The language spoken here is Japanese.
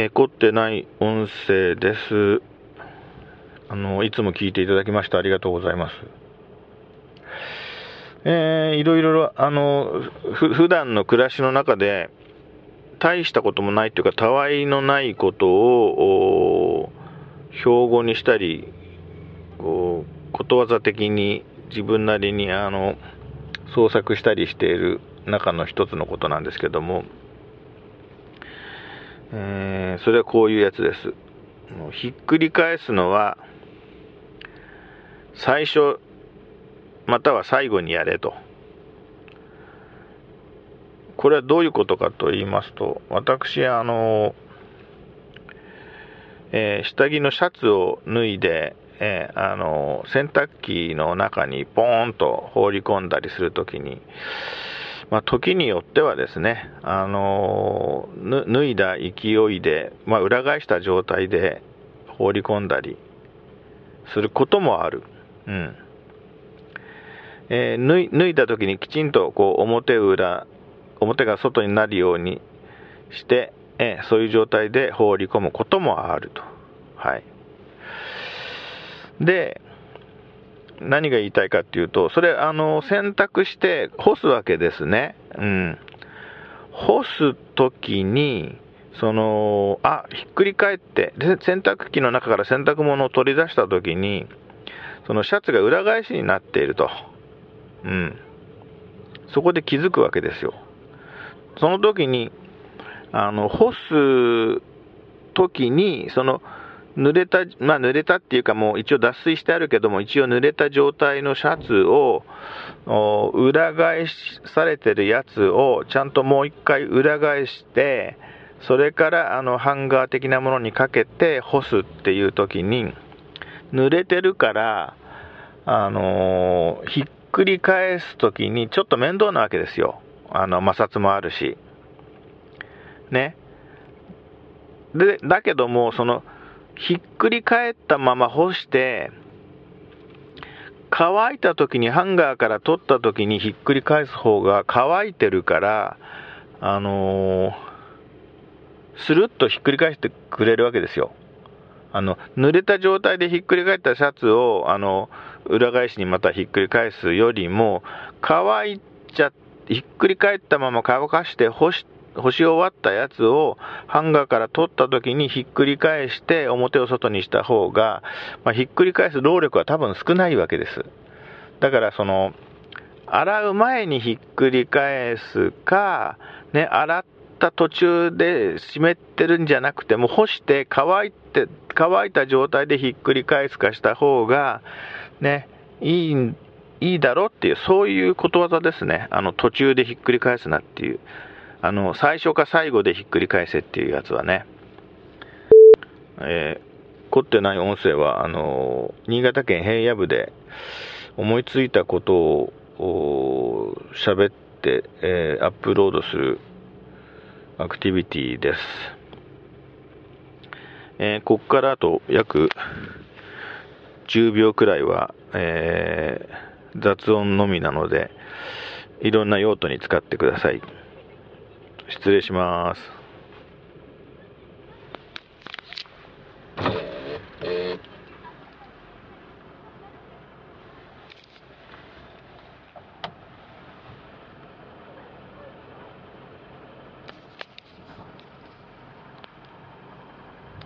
えー、凝ってない音声です。あの、いつも聞いていただきましてありがとうございます。えー、いろいろ、あの、ふ、普段の暮らしの中で、大したこともないというか、たわいのないことを、標語にしたり、こう、ことわざ的に自分なりに、あの、創作したりしている中の一つのことなんですけども、えー、それはこういうやつです。ひっくり返すのは、最初、または最後にやれと。これはどういうことかと言いますと、私、あの、えー、下着のシャツを脱いで、えー、あの洗濯機の中にポーンと放り込んだりするときに、まあ、時によってはですね、あの脱いだ勢いで、まあ、裏返した状態で放り込んだりすることもある。うんえー、脱いだ時にきちんとこう表裏、表が外になるようにして、えー、そういう状態で放り込むこともあると。はい。で、何が言いたいかっていうと、それ、あの、洗濯して干すわけですね。うん。干すときに、その、あ、ひっくり返って、洗濯機の中から洗濯物を取り出したときに、そのシャツが裏返しになっていると。うん。そこで気づくわけですよ。その時に、あの、干す時に、その、濡れた、まあ濡れたっていうかもう一応脱水してあるけども、一応濡れた状態のシャツを、裏返されてるやつをちゃんともう一回裏返して、それからあのハンガー的なものにかけて干すっていう時に、濡れてるから、あの、ひっくり返す時にちょっと面倒なわけですよ。あの、摩擦もあるし。ね。で、だけども、その、ひっくり返ったまま干して、乾いた時にハンガーから取った時にひっくり返す方が乾いてるから、あのー、スルッとひっくり返してくれるわけですよ。あの、濡れた状態でひっくり返ったシャツを、あの、裏返しにまたひっくり返すよりも、乾いちゃ、ひっくり返ったまま乾かして干して干し終わったやつをハンガーから取った時にひっくり返して表を外にした方が、まあ、ひっくり返す労力は多分少ないわけです。だからその、洗う前にひっくり返すか、ね、洗った途中で湿ってるんじゃなくても干して乾いて、乾いた状態でひっくり返すかした方が、ね、いい、いいだろうっていう、そういうことわざですね。あの、途中でひっくり返すなっていう。あの、最初か最後でひっくり返せっていうやつはね、えー、凝ってない音声は、あの、新潟県平野部で思いついたことを喋って、えー、アップロードするアクティビティです。えー、ここからあと約10秒くらいは、えー、雑音のみなので、いろんな用途に使ってください。失礼します。